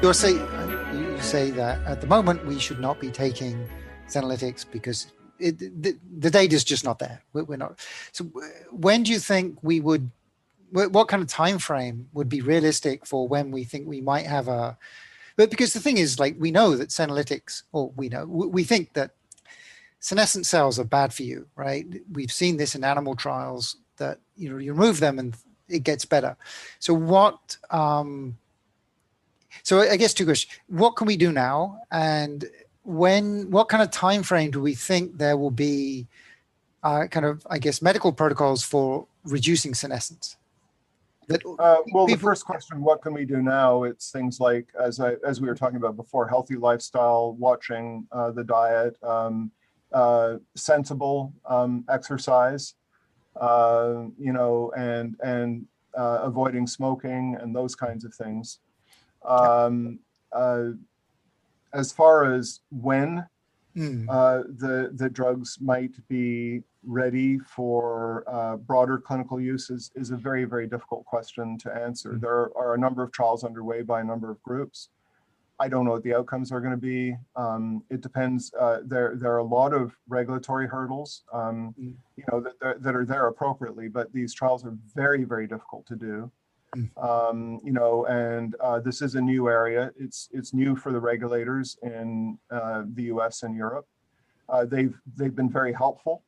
You say you say that at the moment we should not be taking senolytics because it, the, the data is just not there. We're, we're not. So when do you think we would? What kind of time frame would be realistic for when we think we might have a? But because the thing is, like we know that senolytics, or we know we think that senescent cells are bad for you, right? We've seen this in animal trials that you know you remove them and it gets better. So what? Um, so I guess two questions: What can we do now, and when? What kind of time frame do we think there will be? Uh, kind of, I guess, medical protocols for reducing senescence. That uh, well, people, the first question: What can we do now? It's things like, as I as we were talking about before, healthy lifestyle, watching uh, the diet, um, uh, sensible um, exercise, uh, you know, and and uh, avoiding smoking and those kinds of things. Um, uh, as far as when mm. uh, the the drugs might be ready for uh, broader clinical use is, is a very very difficult question to answer. Mm. There are a number of trials underway by a number of groups. I don't know what the outcomes are going to be. Um, it depends. Uh, there, there are a lot of regulatory hurdles, um, mm. you know, that, that are there appropriately, but these trials are very, very difficult to do. Mm. Um, you know, and uh, this is a new area. It's it's new for the regulators in uh, the U.S. and Europe. Uh, they've they've been very helpful,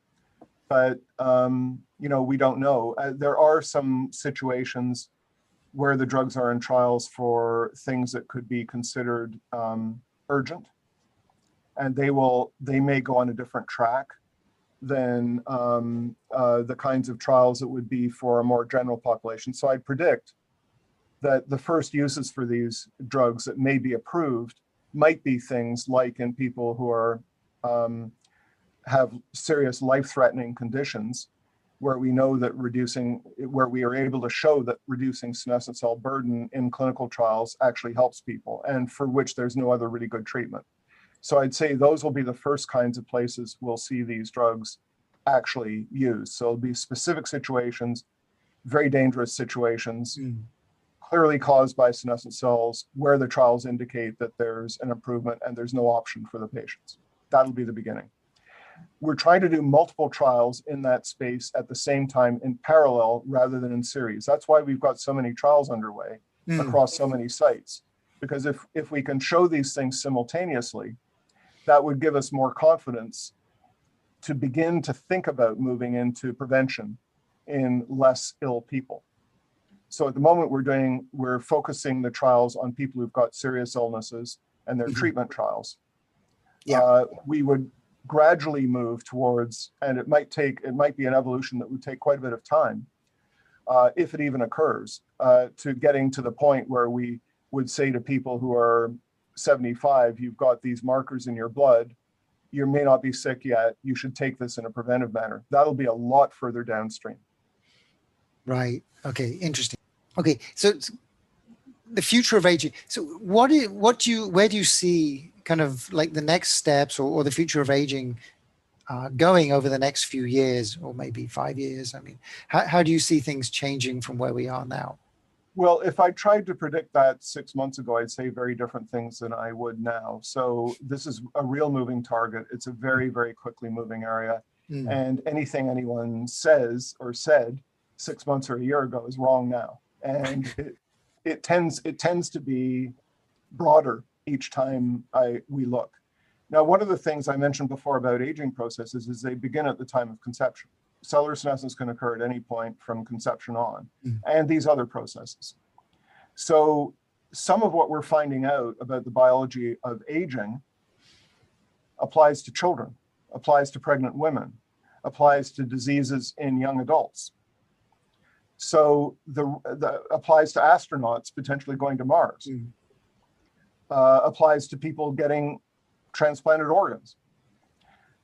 but um, you know, we don't know. Uh, there are some situations where the drugs are in trials for things that could be considered um, urgent, and they will they may go on a different track than um, uh, the kinds of trials that would be for a more general population. So I predict that the first uses for these drugs that may be approved might be things like in people who are um, have serious life-threatening conditions where we know that reducing, where we are able to show that reducing senescent cell burden in clinical trials actually helps people and for which there's no other really good treatment. So I'd say those will be the first kinds of places we'll see these drugs actually used. So it'll be specific situations, very dangerous situations, mm. clearly caused by senescent cells, where the trials indicate that there's an improvement and there's no option for the patients. That'll be the beginning we're trying to do multiple trials in that space at the same time in parallel rather than in series. That's why we've got so many trials underway mm. across so many sites. Because if, if we can show these things simultaneously, that would give us more confidence to begin to think about moving into prevention in less ill people. So at the moment we're doing, we're focusing the trials on people who've got serious illnesses and their mm-hmm. treatment trials. Yeah. Uh, we would gradually move towards, and it might take, it might be an evolution that would take quite a bit of time, uh, if it even occurs, uh, to getting to the point where we would say to people who are 75, you've got these markers in your blood, you may not be sick yet, you should take this in a preventive manner. That'll be a lot further downstream. Right. Okay. Interesting. Okay. So the future of aging. So what do you, what do you, where do you see kind of like the next steps or, or the future of aging uh, going over the next few years or maybe five years? I mean, how, how do you see things changing from where we are now? Well, if I tried to predict that six months ago, I'd say very different things than I would now. So this is a real moving target. It's a very, very quickly moving area. Mm. And anything anyone says or said six months or a year ago is wrong now. And it, it tends it tends to be broader each time I we look. Now, one of the things I mentioned before about aging processes is they begin at the time of conception. Cellular senescence can occur at any point from conception on, mm. and these other processes. So some of what we're finding out about the biology of aging applies to children, applies to pregnant women, applies to diseases in young adults. So the, the applies to astronauts potentially going to Mars. Mm uh, applies to people getting transplanted organs.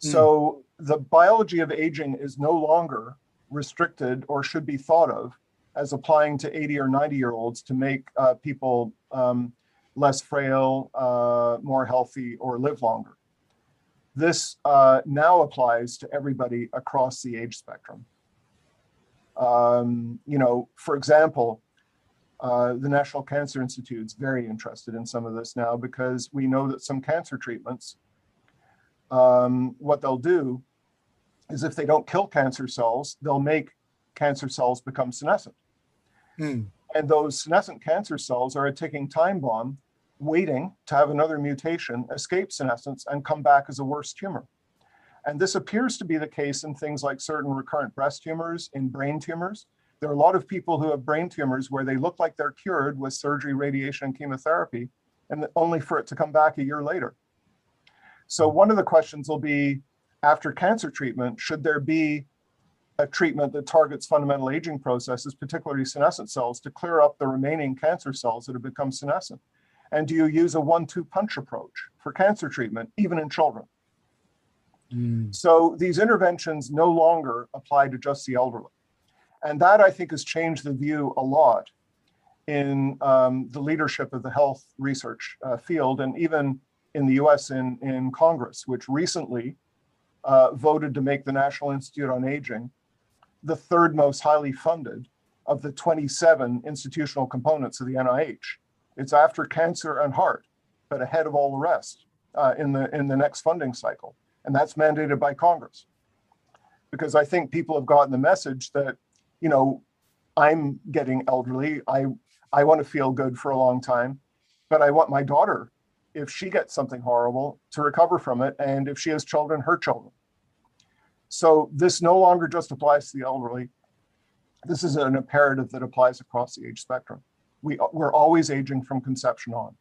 Mm. So the biology of aging is no longer restricted or should be thought of as applying to 80 or 90 year olds to make uh, people um, less frail, uh, more healthy, or live longer. This uh, now applies to everybody across the age spectrum. Um, you know, for example, Uh, the National Cancer Institute is very interested in some of this now because we know that some cancer treatments, um, what they'll do is if they don't kill cancer cells, they'll make cancer cells become senescent. Hmm. And those senescent cancer cells are a ticking time bomb waiting to have another mutation, escape senescence, and come back as a worse tumor. And this appears to be the case in things like certain recurrent breast tumors, in brain tumors. There are a lot of people who have brain tumors where they look like they're cured with surgery, radiation, and chemotherapy, and only for it to come back a year later. So, one of the questions will be after cancer treatment, should there be a treatment that targets fundamental aging processes, particularly senescent cells, to clear up the remaining cancer cells that have become senescent? And do you use a one two punch approach for cancer treatment, even in children? Mm. So these interventions no longer apply to just the elderly. And that I think has changed the view a lot in um, the leadership of the health research uh, field and even in the US in, in Congress, which recently uh, voted to make the National Institute on Aging the third most highly funded of the 27 institutional components of the NIH. It's after cancer and heart, but ahead of all the rest uh, in the in the next funding cycle, and that's mandated by Congress. Because I think people have gotten the message that, you know, I'm getting elderly. I I want to feel good for a long time, but I want my daughter, if she gets something horrible, to recover from it, and if she has children, her children. So this no longer just applies to the elderly. This is an imperative that applies across the age spectrum. We, we're always aging from conception on.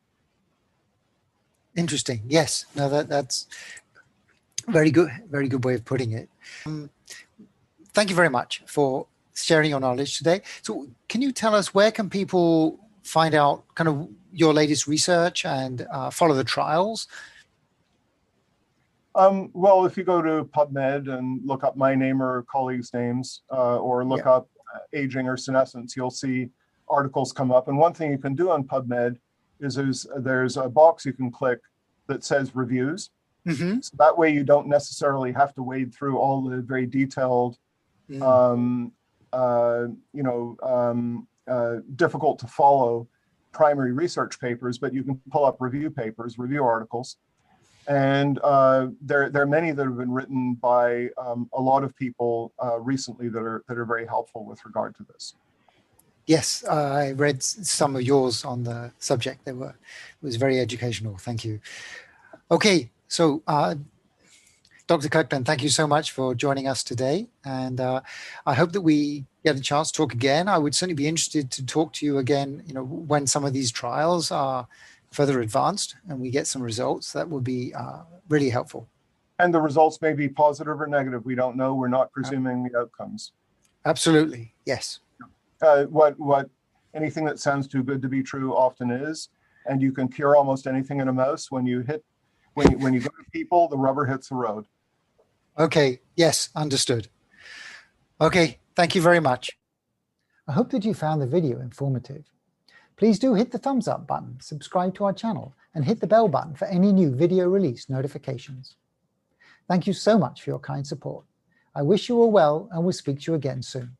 Interesting. Yes. No, that that's very good. Very good way of putting it. Um, thank you very much for sharing your knowledge today. So, can you tell us where can people find out kind of your latest research and uh, follow the trials? Um, well, if you go to PubMed and look up my name or colleagues' names, uh, or look Yeah. up uh, aging or senescence, you'll see articles come up. And one thing you can do on PubMed is there's, there's a box you can click that says reviews. Mm-hmm. So that way you don't necessarily have to wade through all the very detailed, Mm. um, uh, you know, um, uh, difficult to follow primary research papers, but you can pull up review papers, review articles. And uh, there, there are many that have been written by um, a lot of people uh, recently that are that are very helpful with regard to this. Yes, uh, I read some of yours on the subject. They were it was very educational. Thank you. Okay, so uh, Dr. Kirkland, thank you so much for joining us today, and uh, I hope that we get a chance to talk again. I would certainly be interested to talk to you again. You know, when some of these trials are further advanced and we get some results, that would be uh, really helpful. And the results may be positive or negative. We don't know. We're not presuming the outcomes. Absolutely, yes. uh, what what anything that sounds too good to be true often is, and you can cure almost anything in a mouse when you hit when you, when you go to people, the rubber hits the road. Okay, yes, understood. Okay, thank you very much. I hope that you found the video informative. Please do hit the thumbs up button, subscribe to our channel, and hit the bell button for any new video release notifications. Thank you so much for your kind support. I wish you all well and will speak to you again soon.